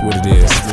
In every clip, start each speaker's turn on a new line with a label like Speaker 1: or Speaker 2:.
Speaker 1: What it is.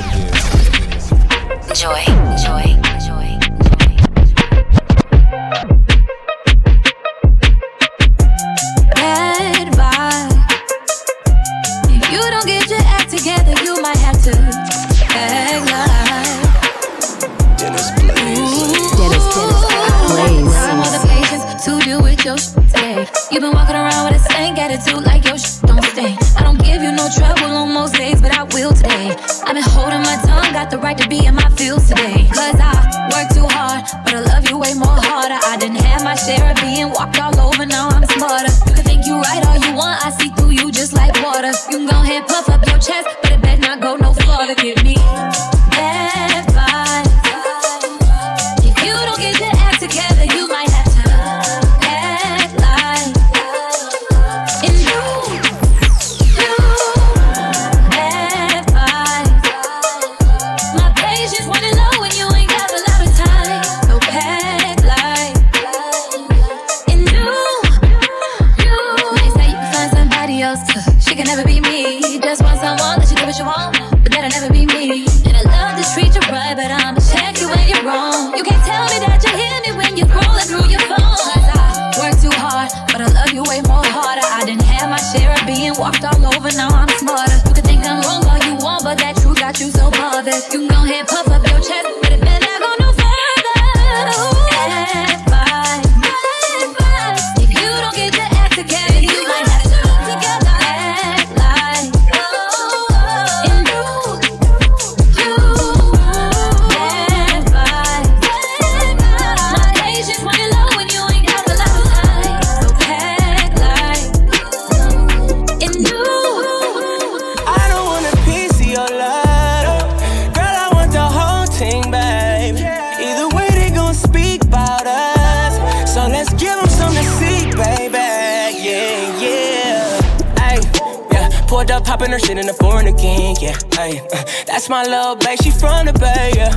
Speaker 2: That's my little babe, she from the bay, yeah.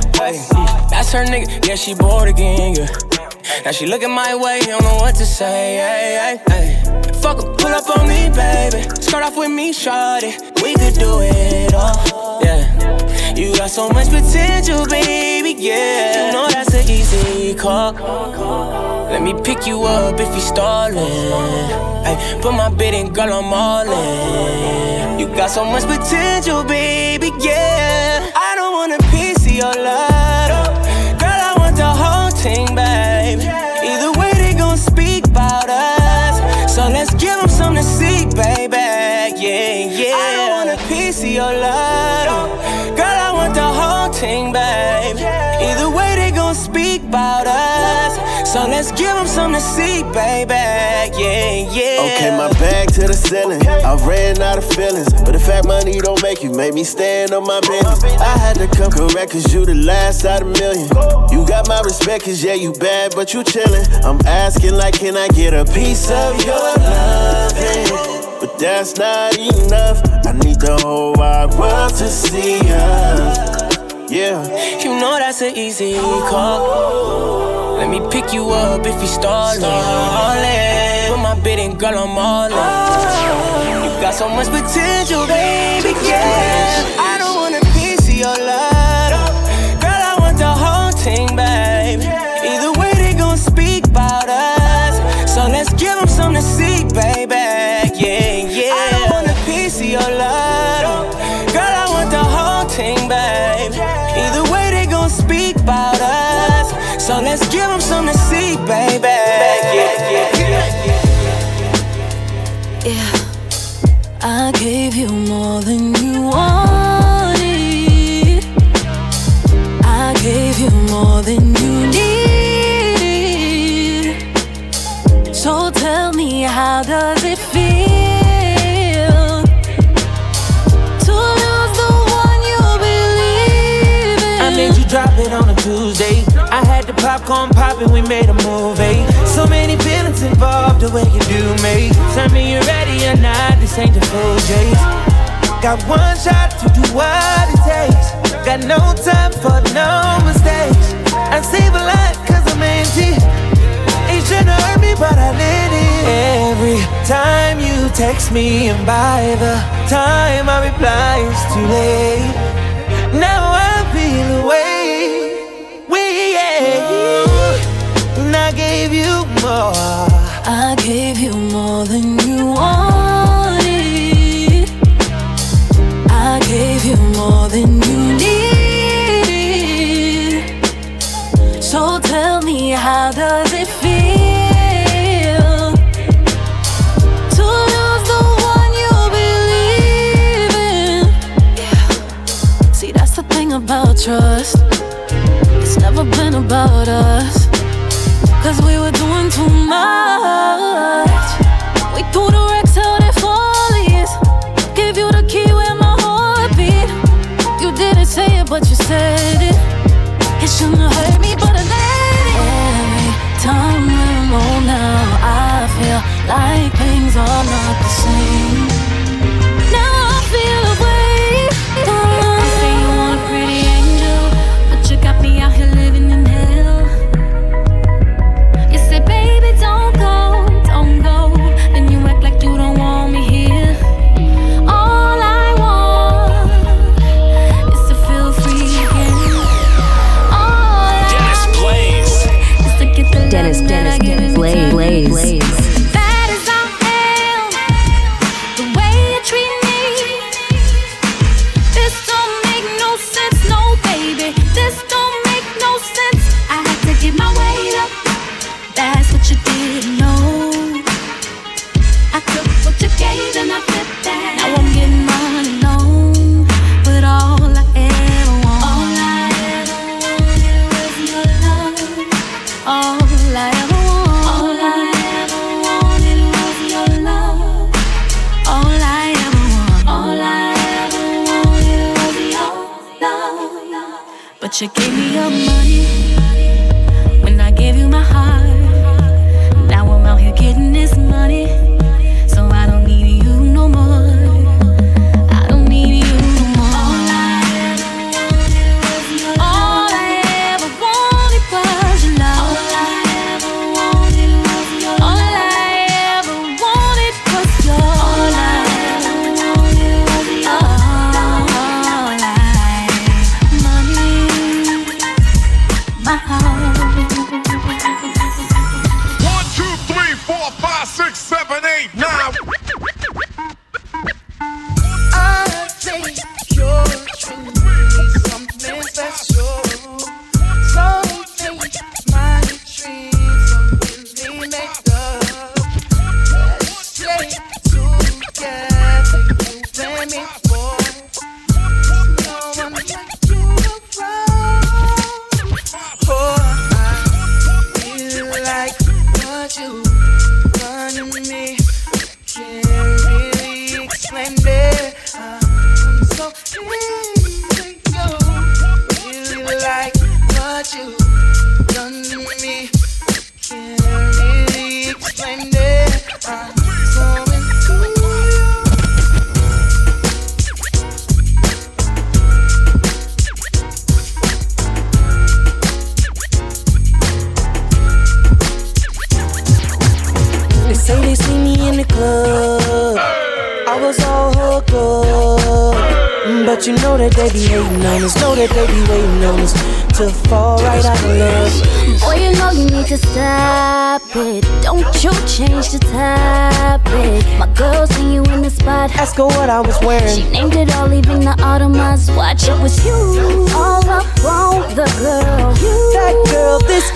Speaker 2: That's her nigga, yeah, she bored again, yeah. Now she looking my way, don't know what to say. Ay, ay, ay. Fuck her, pull up on me, baby. Start off with me, shawty. We could do it all, yeah. You got so much potential, baby, yeah. You know that's an easy call. Let me pick you up if you stallin'. Ay, put my bid in, girl, I'm all in. You got so much potential, baby, yeah. See, baby. Yeah, yeah.
Speaker 3: Okay, my bag to the ceiling. I ran out of feelings. But the fact money don't make you make me stand on my business. I had to come correct cause you the last out of million. You got my respect cause yeah, you bad, but you chillin'. I'm asking like, can I get a piece of your loving? But that's not enough. I need the whole wide world to see us. Yeah.
Speaker 2: You know that's an easy call. Let me pick you up if you stallin'. Put my bid in, girl, I'm all in. Oh. You got so much potential, baby, yeah. I
Speaker 4: Rock on poppin', we made a movie. So many feelings involved, the way you do me. Tell me you're ready or not, this ain't the full days. Got one shot to do what it takes. Got no time for no mistakes. I save a lot cause I'm empty. It shouldn't hurt me, but I did it. Every time you
Speaker 5: text me, and by the time I reply, it's too late. Now I gave you more.
Speaker 6: I gave you more than you wanted. I gave you more than you needed. So tell me how does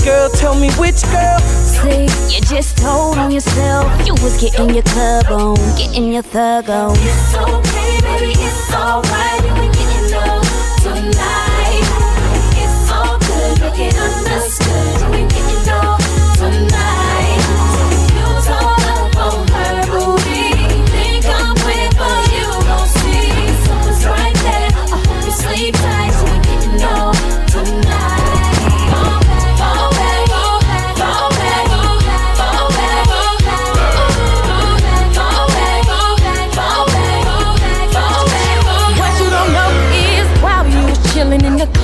Speaker 6: girl,
Speaker 5: tell me which girl.
Speaker 6: See, you just told on yourself. You was getting your club on, getting your thug on. It's okay, baby, it's alright. You ain't getting no tonight. It's all good, you can understand.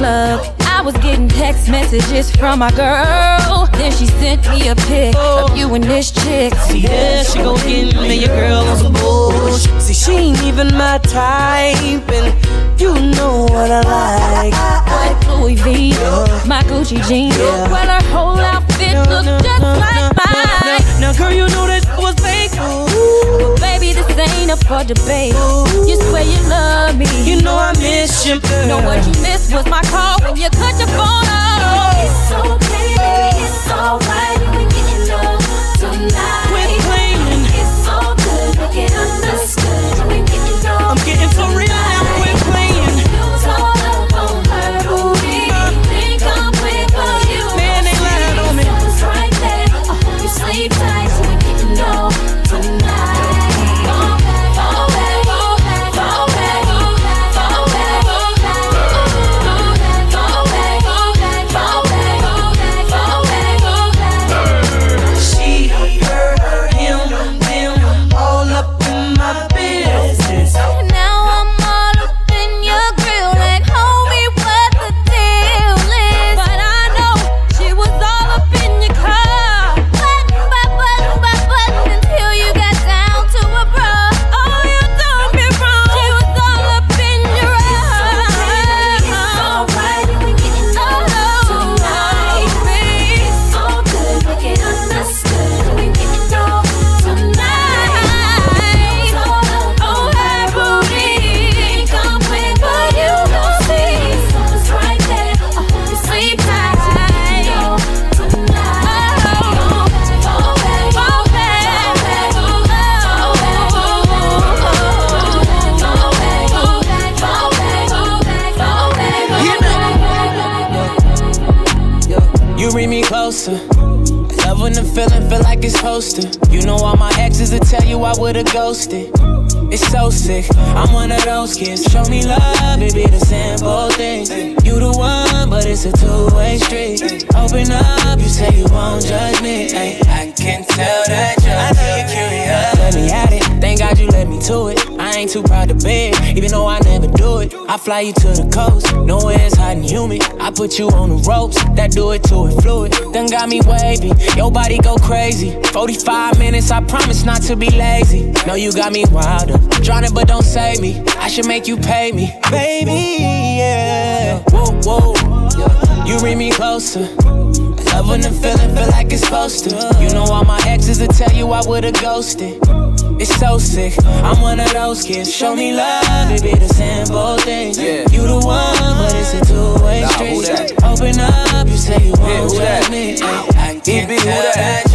Speaker 6: I was getting
Speaker 7: text messages from my girl. Then she sent me a pic of you and this chick.
Speaker 2: See, yeah, she gon' get me your girl on some bullshit. See, she ain't even my type, and you know what I
Speaker 7: like—my Louis V, my Gucci jeans. Yeah. Well, her whole outfit no, looked no, just no, like mine.
Speaker 2: Now, girl, you know that was fake.
Speaker 7: Baby, this ain't up for debate. You swear you love me.
Speaker 2: You know I miss you, girl.
Speaker 7: Know what you missed was my call when you cut your phone off. It's okay, baby, it's alright. We getting low tonight.
Speaker 2: Quit
Speaker 7: It's so
Speaker 2: sick. I'm one of those kids. Show me love, be the simple things. You the one, but it's a two-way street. Open up, you say you won't judge me. Ay, I can tell that you're curious. Let me at it. Thank God you let me to it. I ain't too proud to beg, even though I never do it. I fly you to the coast, nowhere it's hot and humid. I put you on the ropes, that do it to it fluid. Done got me wavy, your body go crazy. 45 minutes, I promise not to be lazy. No, you got me wilder, drowning but don't save me. I should make you pay me, baby. Yeah, whoa, whoa. Yeah. You read me closer. Love when the feeling feel like it's supposed to. You know all my exes will tell you I would've ghosted. It's so sick. I'm one of those kids. Show me love, it be the simple things.
Speaker 8: Yeah.
Speaker 2: You the one, but it's a two-way
Speaker 8: Nah,
Speaker 2: street. Open up, you say you won't
Speaker 8: who that?
Speaker 2: me. I can
Speaker 8: be who
Speaker 2: tell
Speaker 8: that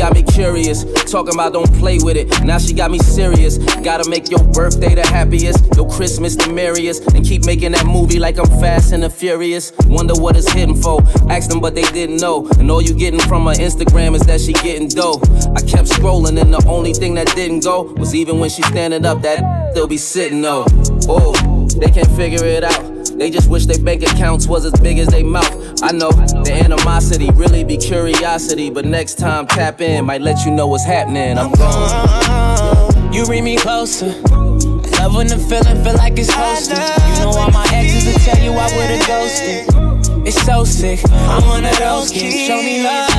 Speaker 8: got me curious. Talking about don't play with it. Now she got me serious. Gotta make your birthday the happiest, your Christmas the merriest, and keep making that movie like I'm fast and the furious. Wonder what it's hitting for. Ask them, but they didn't know. And all you getting from her Instagram is that she getting dough. I kept scrolling, and the only thing that didn't go was even when she standing up, that still be sitting though. Oh, they can't figure it out. They just wish their bank accounts was as big as they mouth. I know the animosity really be curiosity, but next time tap in might let you know what's happening. I'm gone.
Speaker 2: You read me closer. Love when the feeling feel like it's to. You know all my exes will tell you I would've ghosted. It's so sick. I'm one of those kids. Show me love,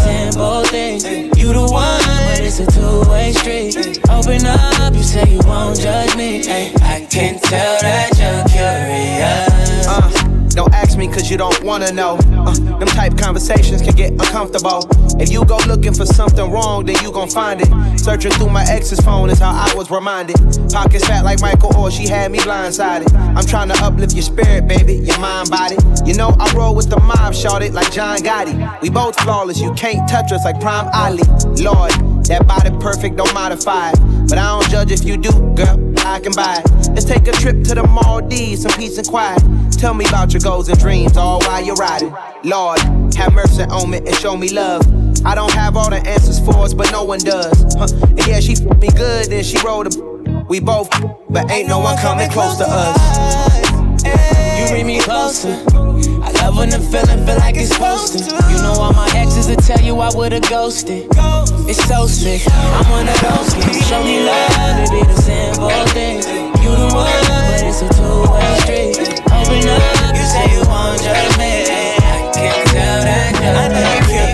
Speaker 2: simple things. You the one, it's a two-way street. Open up, you say you won't judge me. Ay, I can tell that you're curious.
Speaker 9: Uh, don't ask me cause you don't wanna know. Uh, them type conversations can get uncomfortable. If you go looking for something wrong, then you gon' find it. Searching through my ex's phone is how I was reminded. Pockets fat like Michael Oher, she had me blindsided. I'm trying to uplift your spirit, baby, your mind, body. You know I roll with the mob, shorted like John Gotti. We both flawless, you can't touch us like Prime Ali. Lord, that body perfect, don't modify it. But I don't judge if you do, girl. I can buy it. Let's take a trip to the Maldives, some peace and quiet. Tell me about your goals and dreams, all while you're riding. Lord, have mercy on me and show me love. I don't have all the answers for us, but no one does. Huh. And yeah, she f- me good, then she rolled a. We both, but ain't no one coming close to us.
Speaker 2: You read me closer. Love when the feeling feel like it's supposed to. You know all my exes will tell you I would've ghosted. It's so sick. I'm one of those kids. Show me love, it be the simple thing. You the one, but it's a two-way street. Open up, you say you want just me. I can't tell that.
Speaker 4: I know you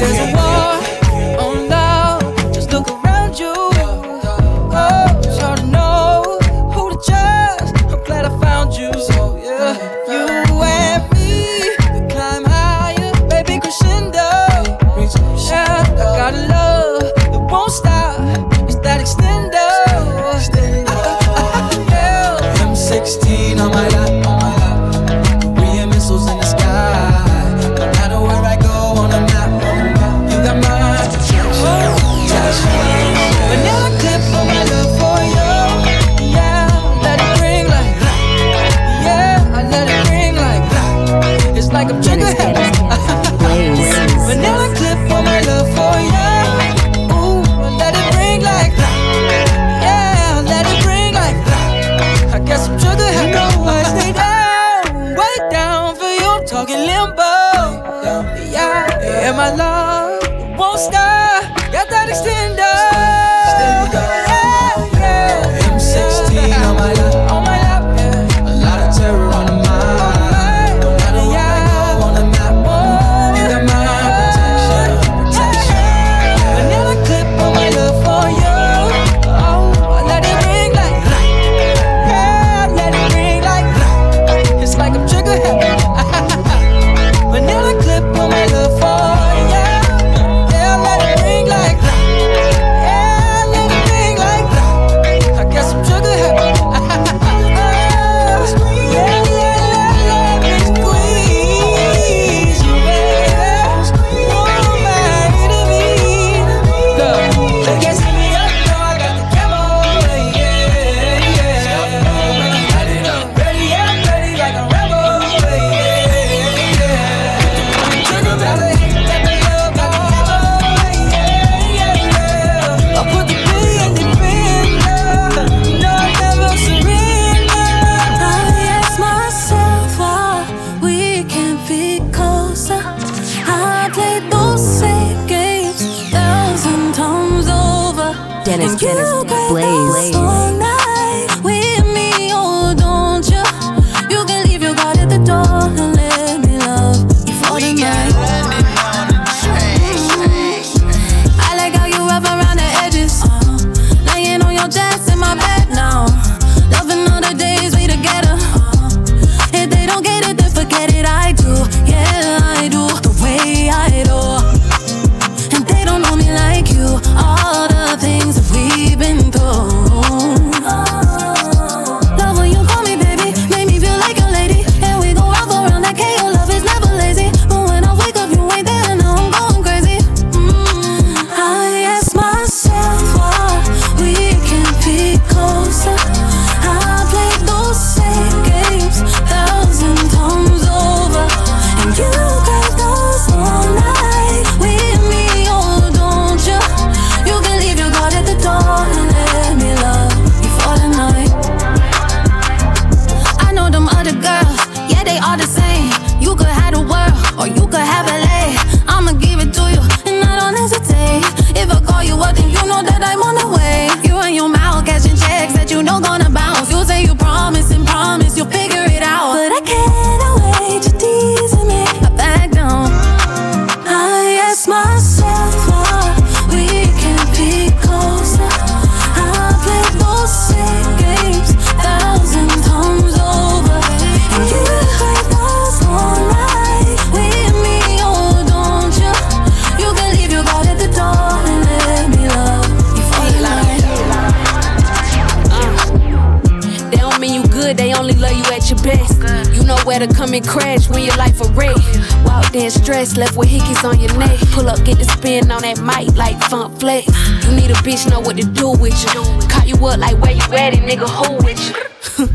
Speaker 10: Left with hickeys on your neck? Pull up, get the spin on that mic like funk flex. You need a bitch know what to do with you. Caught you up like where you at nigga who with you.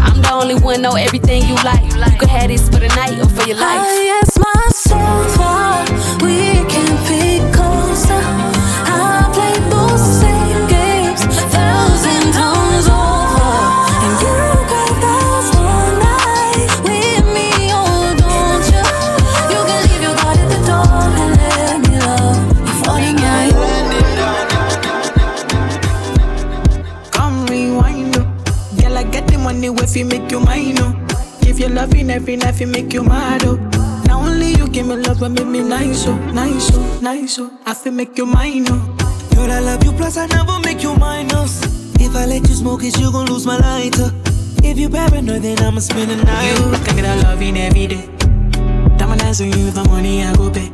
Speaker 10: I'm the only one know everything you like. You could have this for the night or for your life.
Speaker 6: Oh,
Speaker 11: nice, oh, nice, oh, nice, oh. I feel make you mine, oh.
Speaker 5: Girl, I love you, plus I never make you minus. If I let you smoke it, you gon' lose my lighter. If you paranoid, then I'ma spend the night.
Speaker 11: You get a loving every day. Diamond dancing you the money I go pay.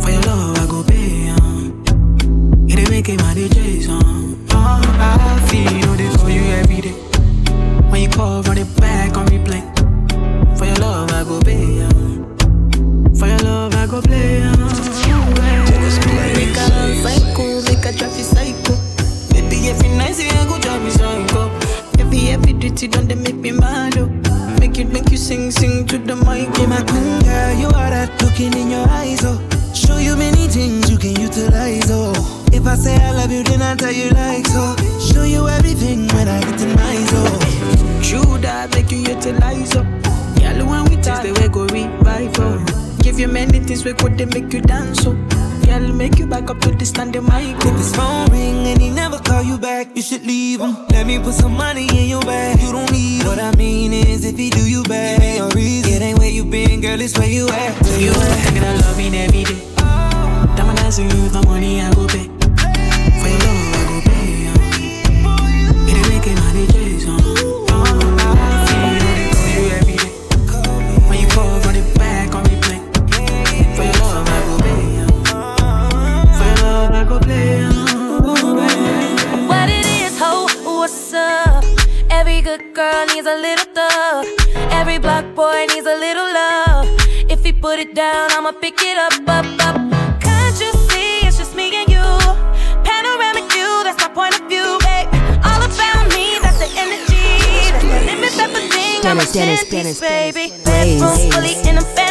Speaker 11: For your love, I go pay, um. It ain't making my DJs, um. Oh, I feel it for you every day. When you call, run it back on replay. For your love, I go pay, go play. Make cycle, make psycho. Baby, every night I go psycho. Every every make me mad, oh. Make make you sing, sing to the mic.
Speaker 5: My queen, girl, you are that looking in your eyes, oh. Show you many things you can utilize, oh. If I say I love you, then I tell you like so. Show you everything when I get in my zone.
Speaker 11: True that make you utilize, oh. Give you many things we could they make you dance, oh. Girl, make you back up to the standing mic.
Speaker 5: If his phone ring and he never call you back, you should leave him. Let me put some money in your bag. You don't need What I mean is, if he do you bad, it ain't reason. It ain't where you been, girl, it's where you at. Where
Speaker 11: You thinking love loving every day. Oh. Diamond dancing you the money I go pay.
Speaker 10: Put it down, I'ma pick it up, up, up. Can't you see it's just me and you? Panoramic view, that's my point of view, babe. All about me, that's the energy. That's the limit, that's the thing. I'm a
Speaker 12: Dennis, Dennis,
Speaker 10: 10
Speaker 12: Dennis,
Speaker 10: baby. Bedroom fully in a.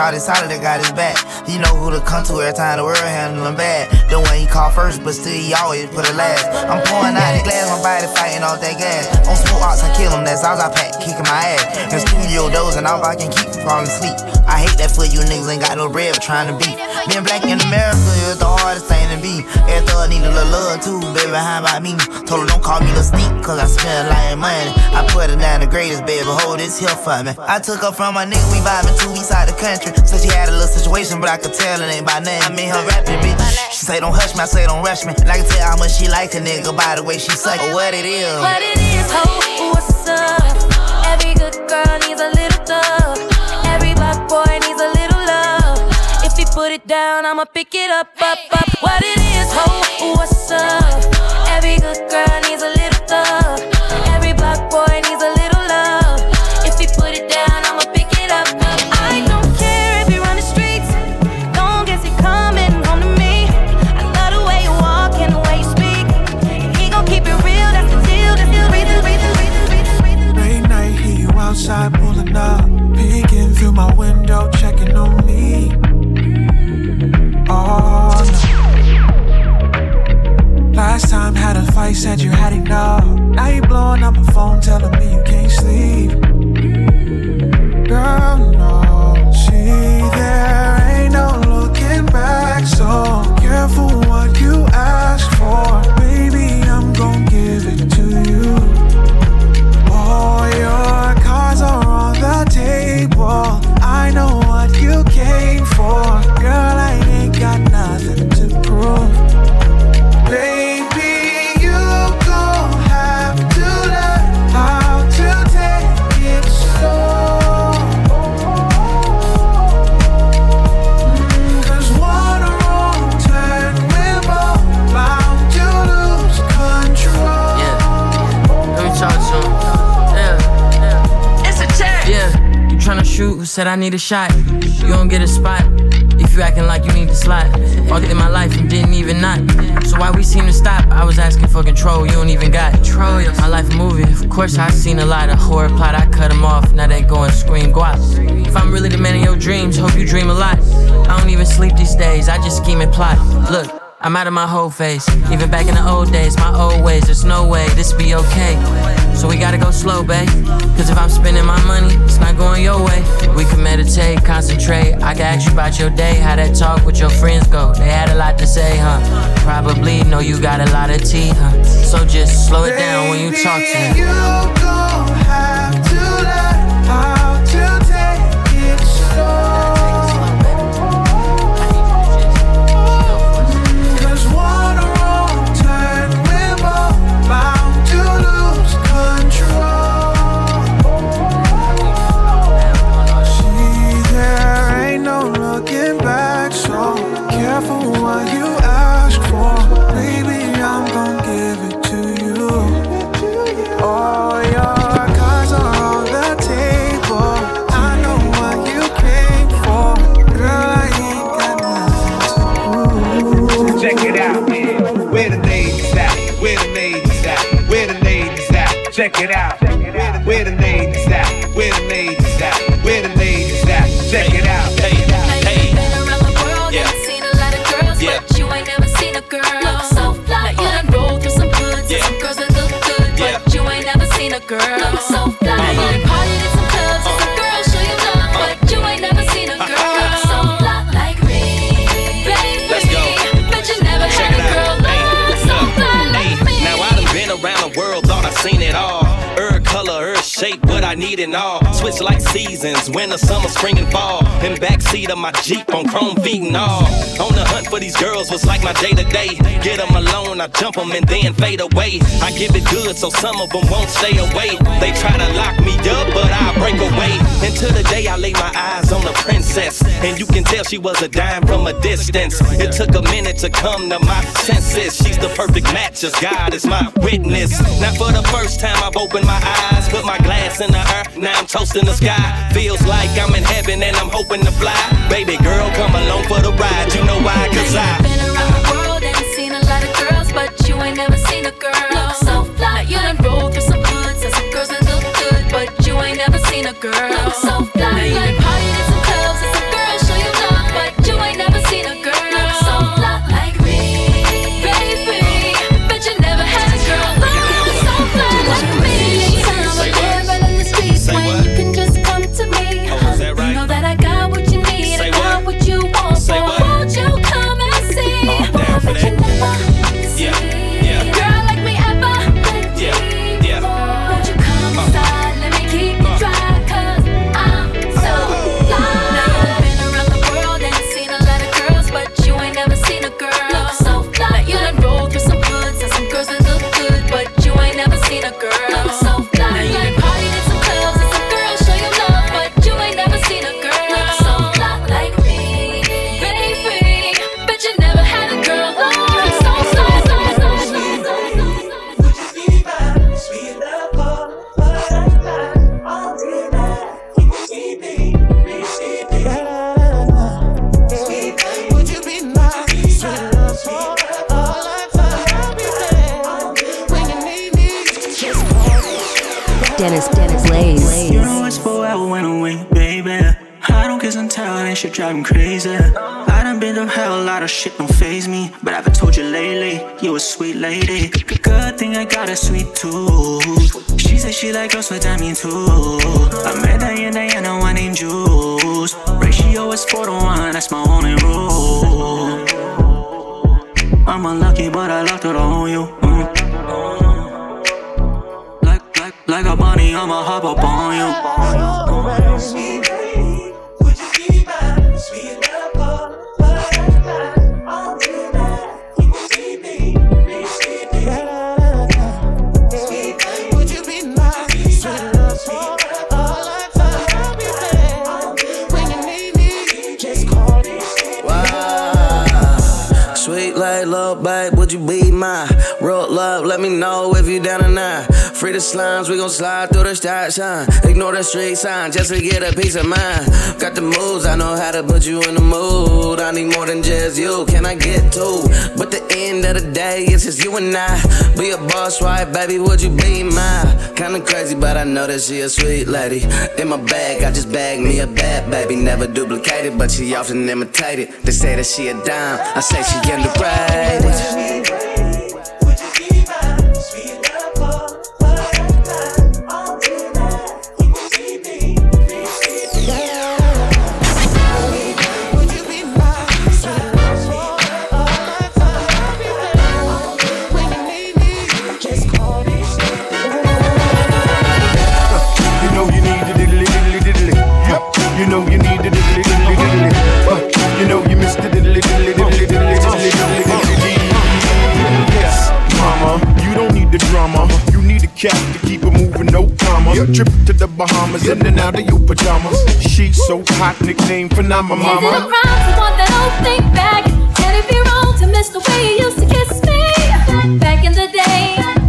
Speaker 13: shot is solid, got his back. He know who to come to every time the world handle him bad. The one he call first, but still he always put it last. I'm pouring out the glass, my body fighting off that gas. On smoke ox, I kill him, that's all I pack, kicking my ass. In studio dozing off, I can keep from falling asleep. I hate that for you niggas ain't got no bread trying to beat. Being black in America is the hardest thing to be. Every thug need a little love too, baby, how about me? Told her don't call me the stink, cause I spend of money. I put her down the greatest, baby, hold this here for me. I took her from my nigga, we vibing two weeks out the country. So she had a little situation, but I could tell it ain't by name. I mean her rapping, bitch. She say don't hush me, I say don't rush me. And I can tell how much she like a nigga by the way she suck it. What it is.
Speaker 10: What it is, ho, what's up? Every good girl needs a little thug. Boy needs a little love. If he put it down, I'ma pick it up, up, up. What it is, ho, what's up? Every good girl needs a little thug. I
Speaker 14: need a shot. You don't get a spot if you acting like you need to slide. Walked in my life and didn't even knock. So why we seem to stop? I was asking for control, you don't even got control. My life a movie. Of course I seen a lot of horror plot. I cut them off, now they going scream guap. If I'm really the man of your dreams, hope you dream a lot. I don't even sleep these days, I just scheme and plot. Look. I'm out of my whole face. Even back in the old days, my old ways, there's no way this be okay. So we gotta go slow, babe. Cause if I'm spending my money, it's not going your way. We can meditate, concentrate. I can ask you about your day, how that talk with your friends go. They had a lot to say, huh? Probably know you got a lot of tea, huh? So just slow it down when you talk to me.
Speaker 15: Jump them and then fade away. I give it good so some of them won't stay away. They try to lock me up, but I break away. Until the day I lay my eyes on a princess. And you can tell she was a dime from a distance. It took a minute to come to my senses. She's the perfect match, as God is my witness. Now for the first time I've opened my eyes, put my glass in the earth. Now I'm toasting the sky. Feels like I'm in heaven and I'm hoping to fly. Baby girl, come along for the ride. You know why? Cause I.
Speaker 1: girl look so fly.
Speaker 16: Lady. Good thing I got a sweet tooth. She said she like girls with diamond too. I met Diana, Diana, one named Juice. Ratio is 4 to 1, that's my only rule. I'm unlucky, but I lucked it on you. Mm. Like, like, like a bunny, I'ma hop up on you.
Speaker 17: Let me know if you down or not. Free the slimes, we gon' slide through the sign. Ignore the street sign just to get a peace of mind. Got the moves, I know how to put you in the mood. I need more than just you, can I get two? But the end of the day, it's just you and I. Be a boss, right, baby? Would you be mine? Kinda crazy, but I know that she a sweet lady. In my bag, I just bag me a bad baby. Never duplicated, but she often imitated. They say that she a dime, I say she underrated.
Speaker 18: Trip to the Bahamas in and out of your pajamas. She's so hot, nickname Phenomenal
Speaker 1: Is it a crime to want that old thing back? Can it be wrong to miss the way you used to kiss me? Back in the day,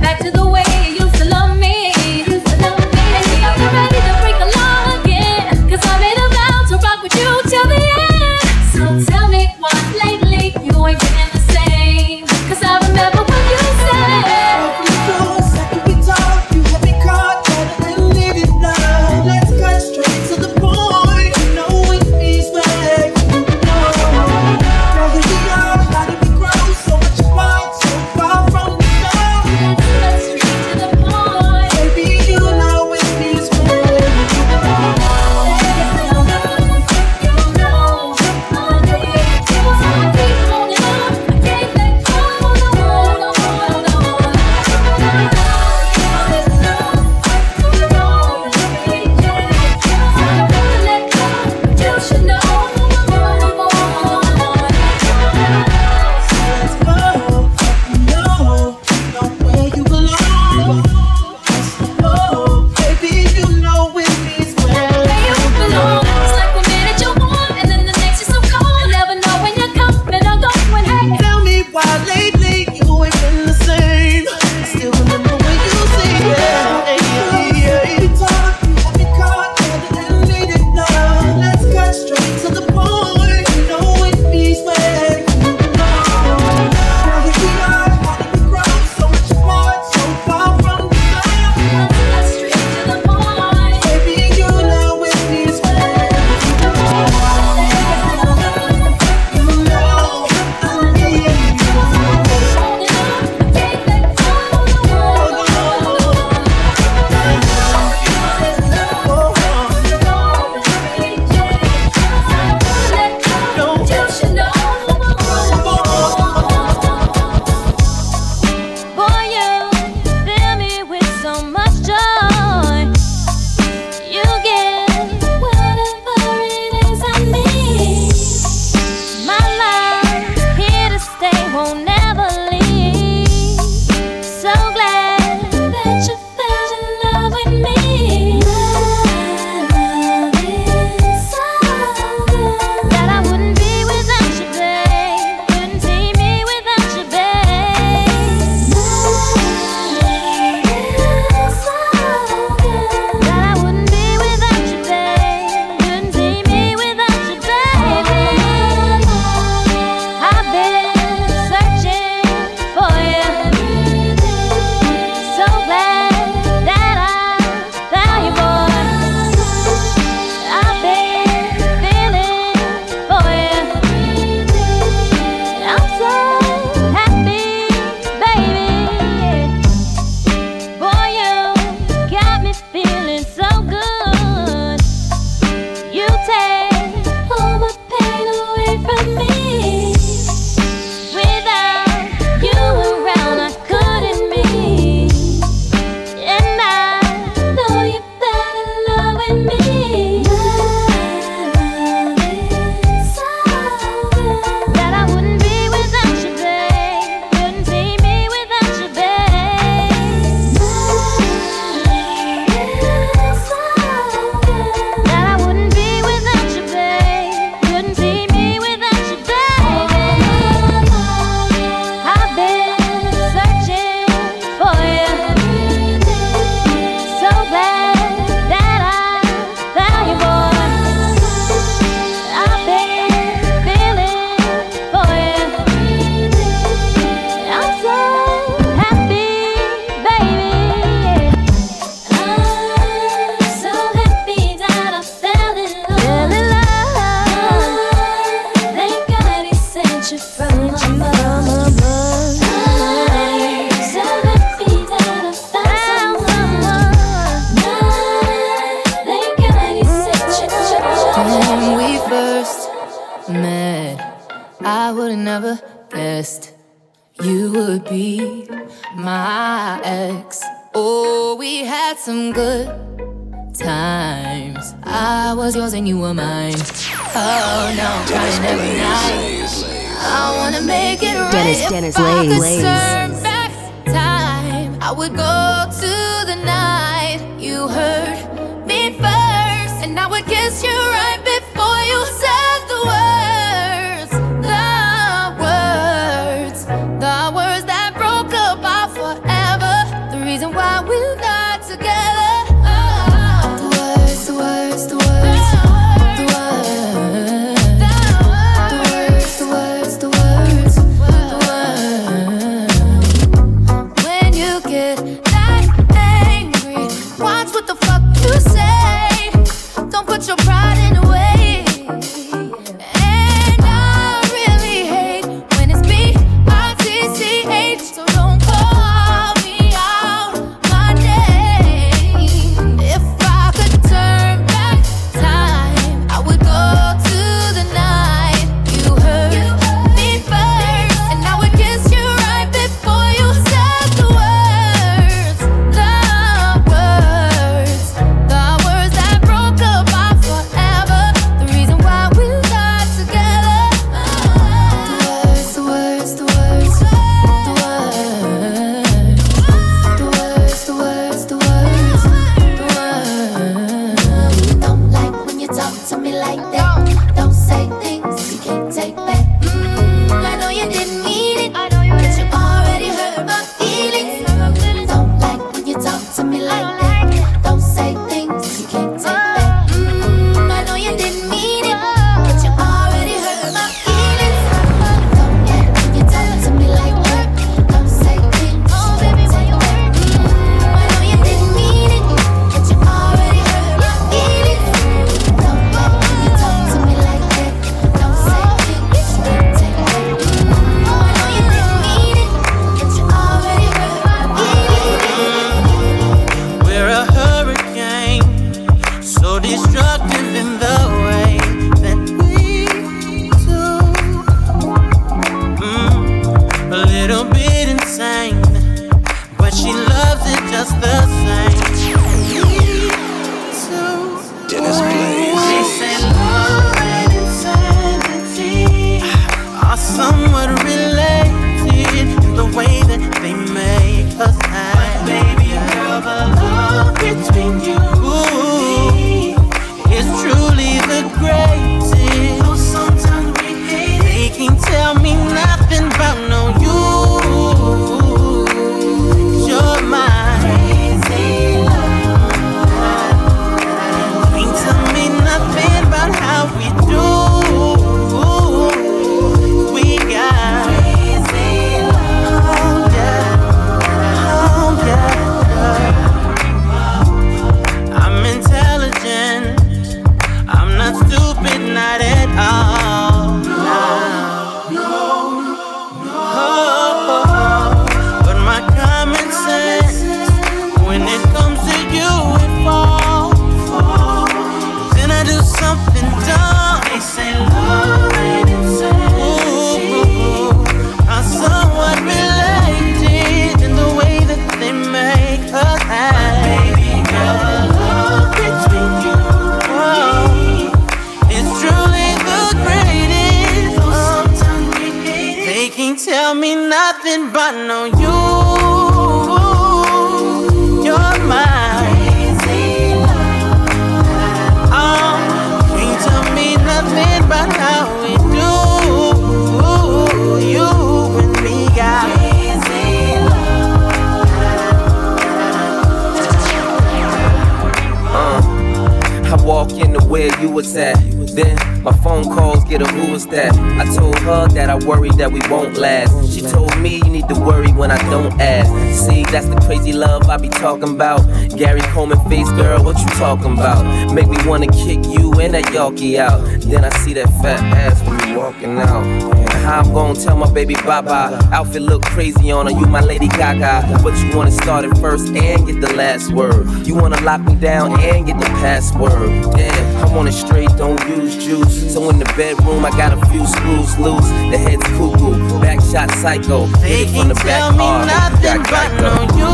Speaker 8: baby bye bye. Outfit look crazy on her, you my Lady Gaga. But you wanna start it first and get the last word. You wanna lock me down and get the password. Yeah, I'm on it straight, don't use juice. So in the bedroom, I got a few screws loose. The head's cuckoo, back shot psycho. It from the back hard. but Geico.
Speaker 7: you.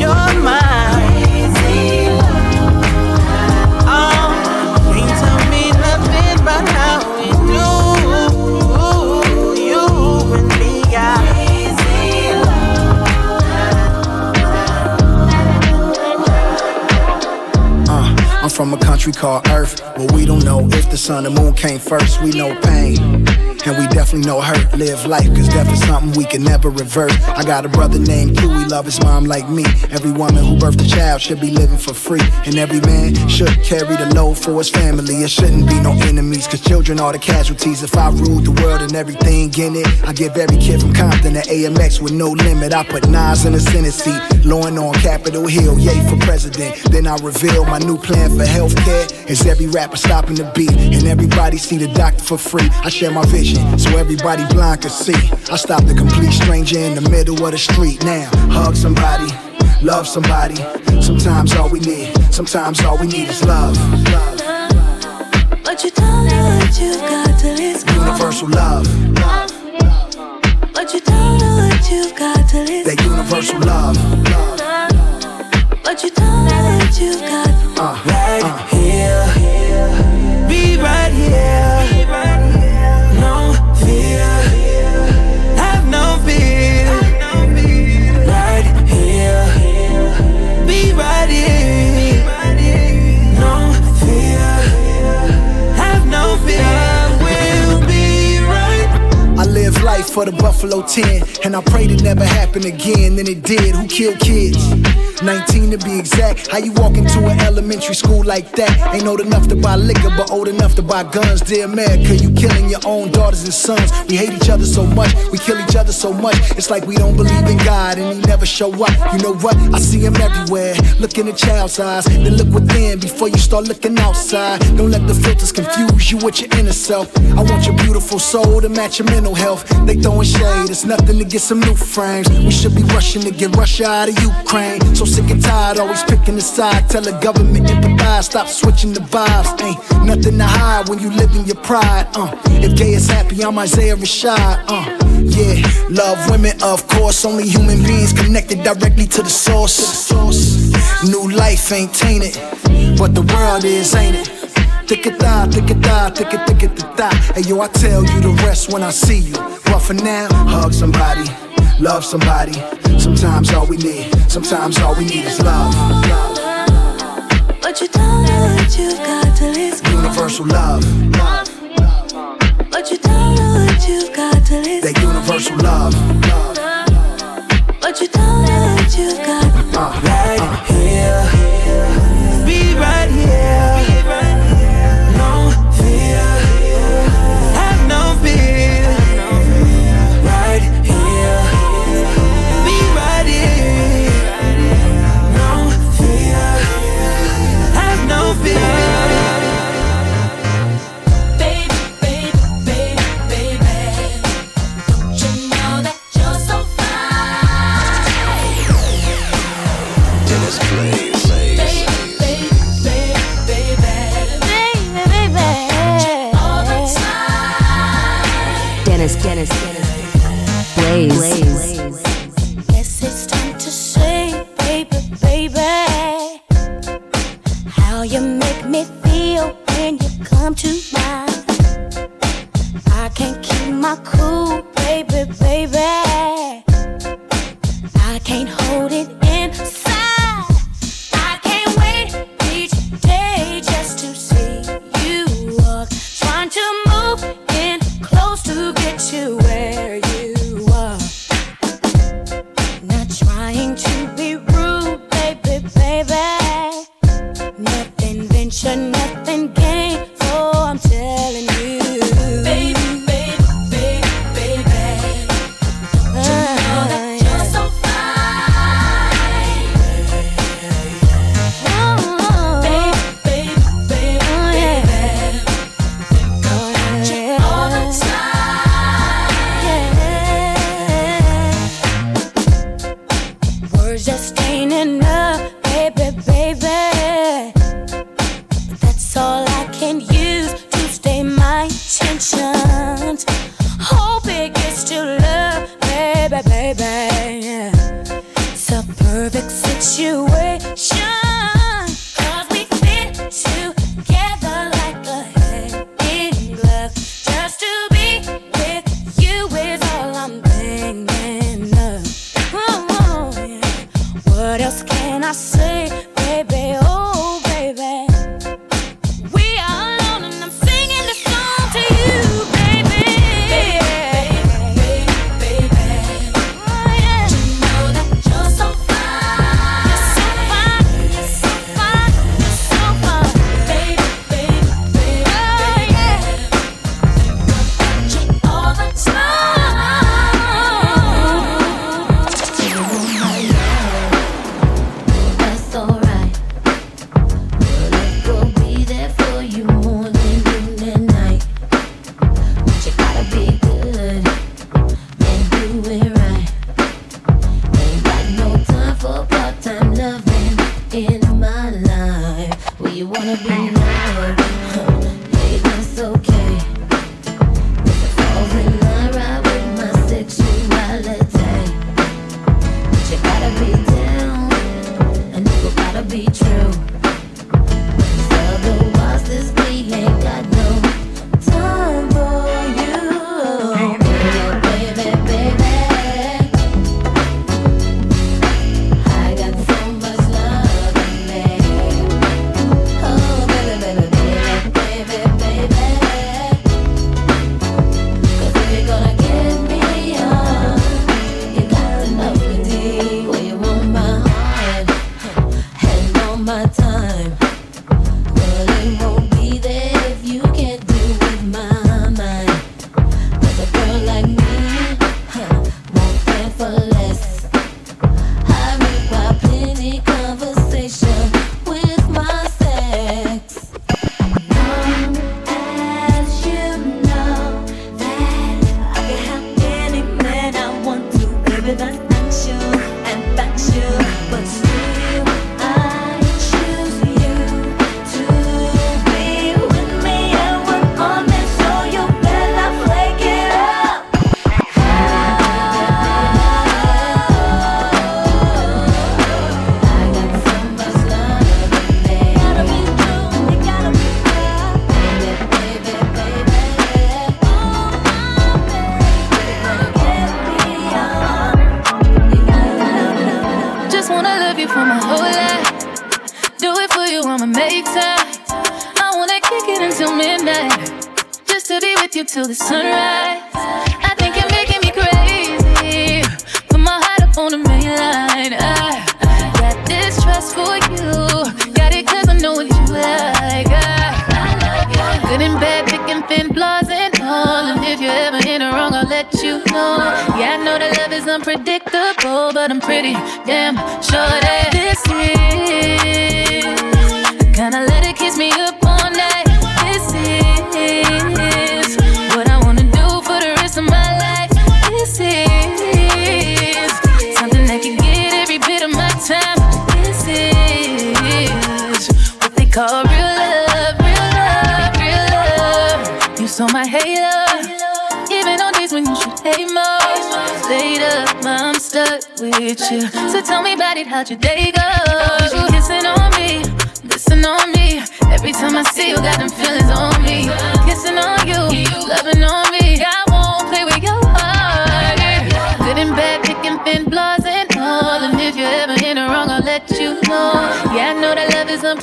Speaker 7: You're mine.
Speaker 19: Country called Earth, but we don't know if the sun and moon came first. We know pain. And we definitely know hurt. Live life, cause death is something we can never reverse. I got a brother named Q, he love his mom like me. Every woman who birthed a child should be living for free. And every man should carry the load for his family. It shouldn't be no enemies, cause children are the casualties. If I ruled the world and everything in it, I give every kid from Compton to AMX with no limit. I put Nas in the Senate seat, Lauryn on Capitol Hill, Ye for president. Then I reveal my new plan for healthcare. Is every rapper stopping the beat, and everybody see the doctor for free. I share my vision so everybody blind can see. I stop the complete stranger in the middle of the street now. Hug somebody, love somebody. Sometimes all we need, sometimes all we need is love.
Speaker 1: But you don't know what you got till it's gone.
Speaker 19: Universal love,
Speaker 1: But you don't know what you've got till it's
Speaker 19: that universal love.
Speaker 1: But you don't know what you got.
Speaker 19: Buffalo 10, and I prayed it never happened again. Then it did. Who killed kids? 19 to be exact. How you walk into an elementary school like that? Ain't old enough to buy liquor, but old enough to buy guns. Dear America, you killing your own daughters and sons. We hate each other so much, we kill each other so much. It's like we don't believe in God and He never show up. You know what? I see Him everywhere. Look in a child's eyes, then look within before you start looking outside. Don't let the filters confuse you with your inner self. I want your beautiful soul to match your mental health. They throwing shade, it's nothing to get some new frames. We should be rushing to get Russia out of Ukraine. So sick and tired, always picking a side. Tell the government empathize, stop switching the vibes. Ain't nothing to hide when you live in your pride. Uh, if gay is happy, I'm Isaiah Rashad. Uh, yeah, love women, of course. Only human beings connected directly to the source. New life ain't tainted, but the world is, ain't it? Thick it thigh, thick it thigh, thick it, thick it, the thigh. Hey yo, I tell you the rest when I see you. But for now, hug somebody, love somebody. Sometimes all we need, sometimes all we need is love.
Speaker 1: But you don't know what you got till it's gone.
Speaker 19: Universal love,
Speaker 1: But you don't know what you got till it's
Speaker 19: that universal love.
Speaker 1: But you don't know what you got.
Speaker 7: Right here.
Speaker 1: for less.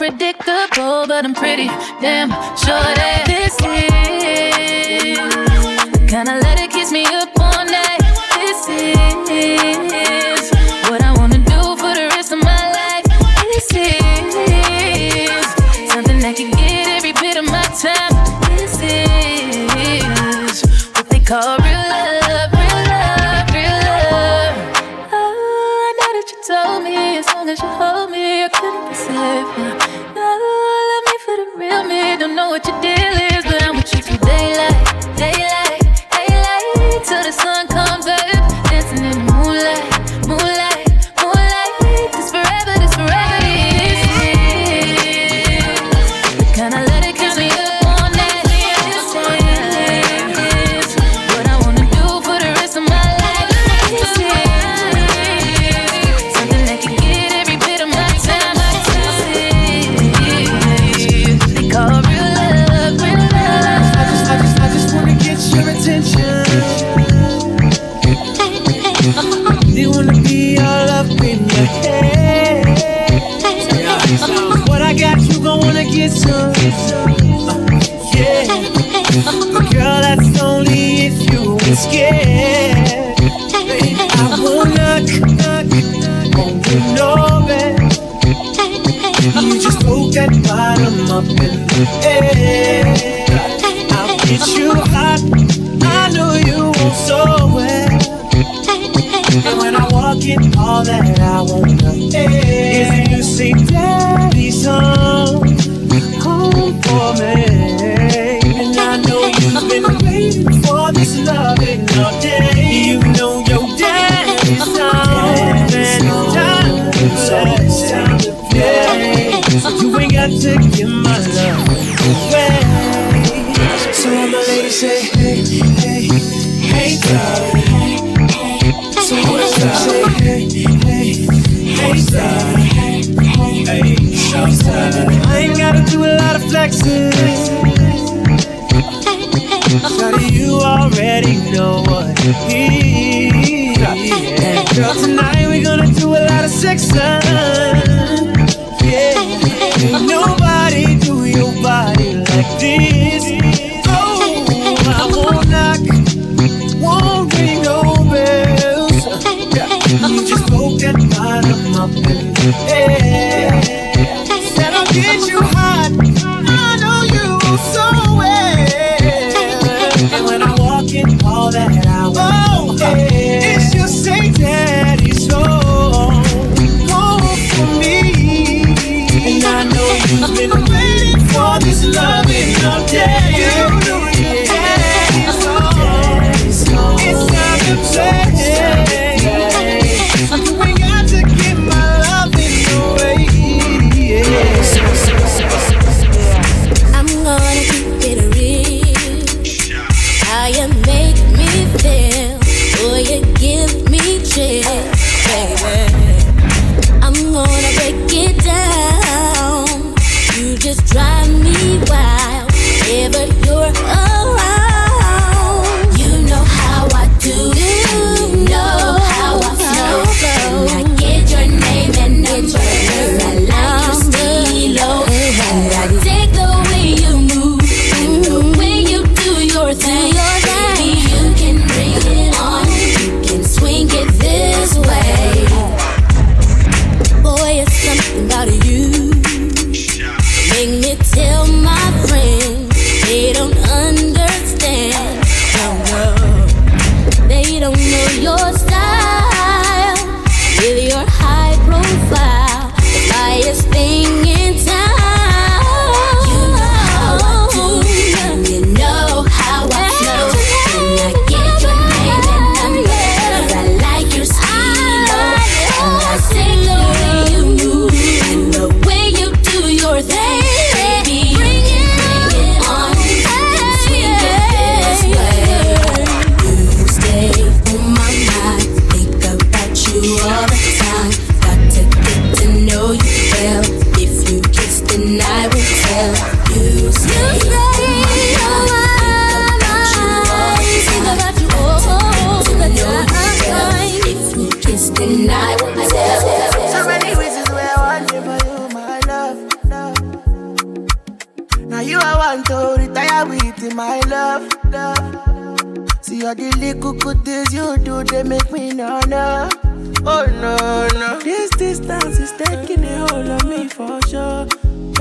Speaker 1: predictable, but I'm pretty damn sure that
Speaker 6: this is.
Speaker 20: give me
Speaker 7: chills, baby. I'm gonna break it down. You just drive me wild. Ever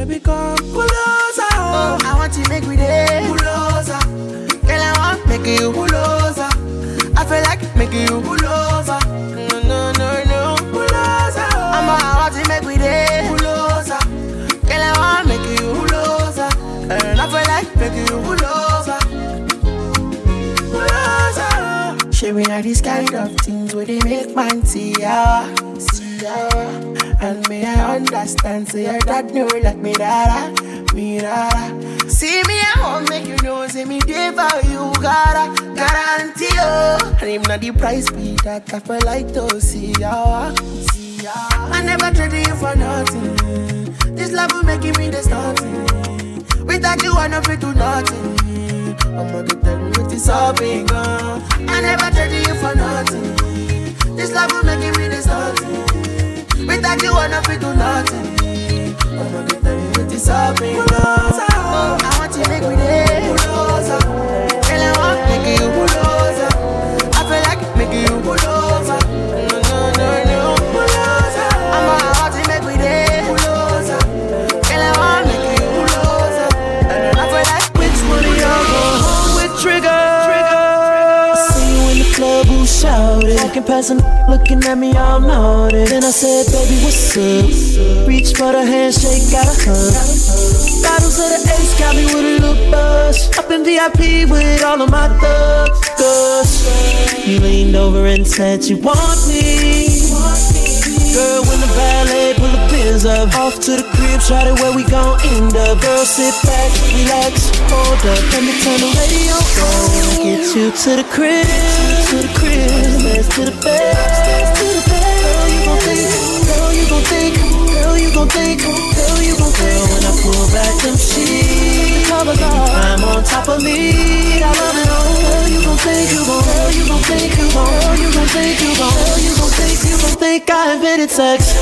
Speaker 7: Baby,
Speaker 21: come closer. Oh, I want to make with it. Closer. Girl, I want make you closer. I feel like make you closer. No, no, no, no. Closer. I'm a, I want to make with it. Closer. Girl, I want make you closer. And I feel like make you closer. Closer. Sharing be like these kind of things where they make man see. Yeah. And me, I understand, say so your dad knew like me, dada, me, dada. See me I won't make you know, see me there for you, gotta guarantee you. And him not the price be that I feel like to see ya, see ya. I never traded you for nothing. This love will make me the starting. Without you, I never do nothing. I'm not gonna tell me what is all being gone. I never traded you for nothing. This love will make me the starting. I'm not time with this up in Oh, I want to make me. Girl, I want to make you
Speaker 11: Walking past and looking at me, all nodded. Then I said, baby, what's up? Reach for the handshake, got a hug. Bottles of the ace got me with a little buzz. Up in VIP with all of my thugs. Cause you leaned over and said you want me. Girl, when the valet pull the pins up, off to the crib, try to where we gon' end up. Girl, sit back, relax, hold up, let me turn the radio on. Get you to the crib, to the crib, to the bed, to the bed. Girl, you gon' think, girl, you gon' think, girl, you gon' think, girl, you gon' think. Girl, When I pull back them sheets, the covers off, I'm on top of me, I love it all. Girl, you gon' think, you gon', girl, you gon' think, you gon', girl, you gon' think, you gon', girl, you gon' think, you gon' think I invented sex.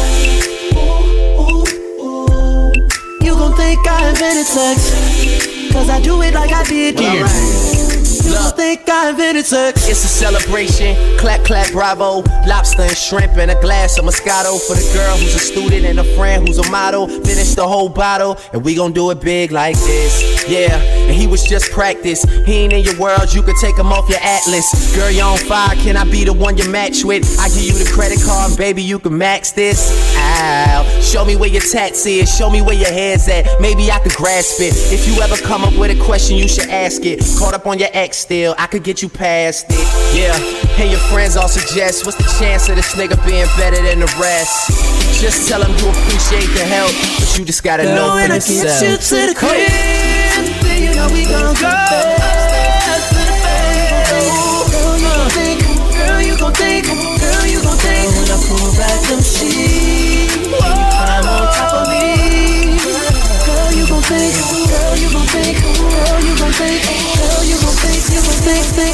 Speaker 11: You gon' think I invented sex. Cause I do it like I did you. You gon' think I invented sex.
Speaker 9: It's a celebration. Clap, clap, bravo. Lobster and shrimp and a glass of Moscato for the girl who's a student and a friend who's a model. Finish the whole bottle and we gon' do it big like this. Yeah, and he was just practice. He ain't in your world, you could take him off your atlas. Girl, you on fire, can I be the one you match with? I give you the credit card, baby, you can max this. Ow. Show me where your tats is, show me where your head's at. Maybe I could grasp it. If you ever come up with a question, you should ask it. Caught up on your ex still, I could get you past it. Yeah, and your friends all suggest, what's the chance of this nigga being better than the rest? Just tell him you appreciate the help, but you just gotta
Speaker 11: Girl,
Speaker 9: know for
Speaker 11: when I
Speaker 9: yourself.
Speaker 11: get you to the crib, then you know we gon' go upstairs to the bed. Girl, you gon' think, girl, you gon' think, girl, you gon' think. When I pull back them sheets, I'm on top of me. Girl, you gon' think, girl, you gon' think, girl, you gon' think, fake, fake.